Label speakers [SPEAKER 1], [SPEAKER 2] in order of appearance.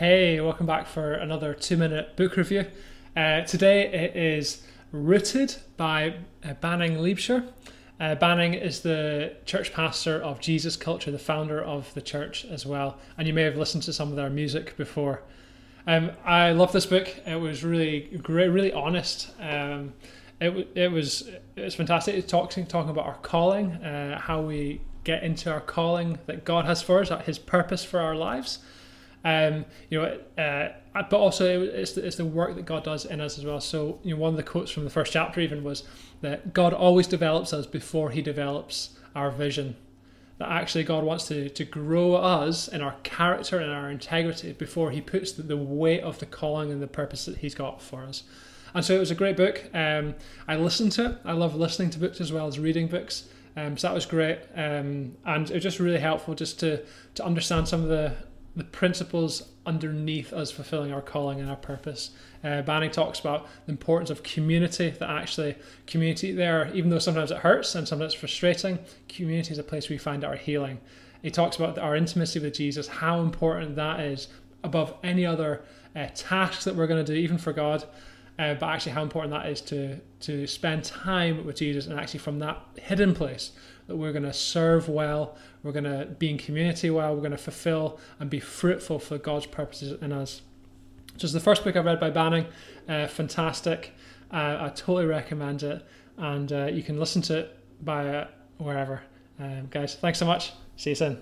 [SPEAKER 1] Hey, welcome back for another two minute book review. Uh, today it is Rooted by uh, Banning Liebscher. Uh, Banning is the church pastor of Jesus Culture, the founder of the church as well, and you may have listened to some of their music before. Um, I love this book. It was really great, really honest. Um, it, it was it was fantastic. It's talking talking about our calling, uh, how we get into our calling that God has for us, His purpose for our lives. Um, you know, uh, but also it's the, it's the work that God does in us as well. So, you know, one of the quotes from the first chapter even was that God always develops us before He develops our vision. That actually God wants to to grow us in our character and our integrity before He puts the, the weight of the calling and the purpose that He's got for us. And so it was a great book. Um, I listened to it. I love listening to books as well as reading books. Um, so that was great, um, and it was just really helpful just to to understand some of the the principles underneath us fulfilling our calling and our purpose. Uh, Banning talks about the importance of community, that actually community there, even though sometimes it hurts and sometimes it's frustrating, community is a place we find our healing. He talks about our intimacy with Jesus, how important that is above any other uh, tasks that we're going to do, even for God. Uh, but actually, how important that is to to spend time with Jesus, and actually from that hidden place, that we're going to serve well, we're going to be in community well, we're going to fulfill and be fruitful for God's purposes in us. So it's the first book I read by Banning. Uh, fantastic. Uh, I totally recommend it. And uh, you can listen to it by wherever. Um, guys, thanks so much. See you soon.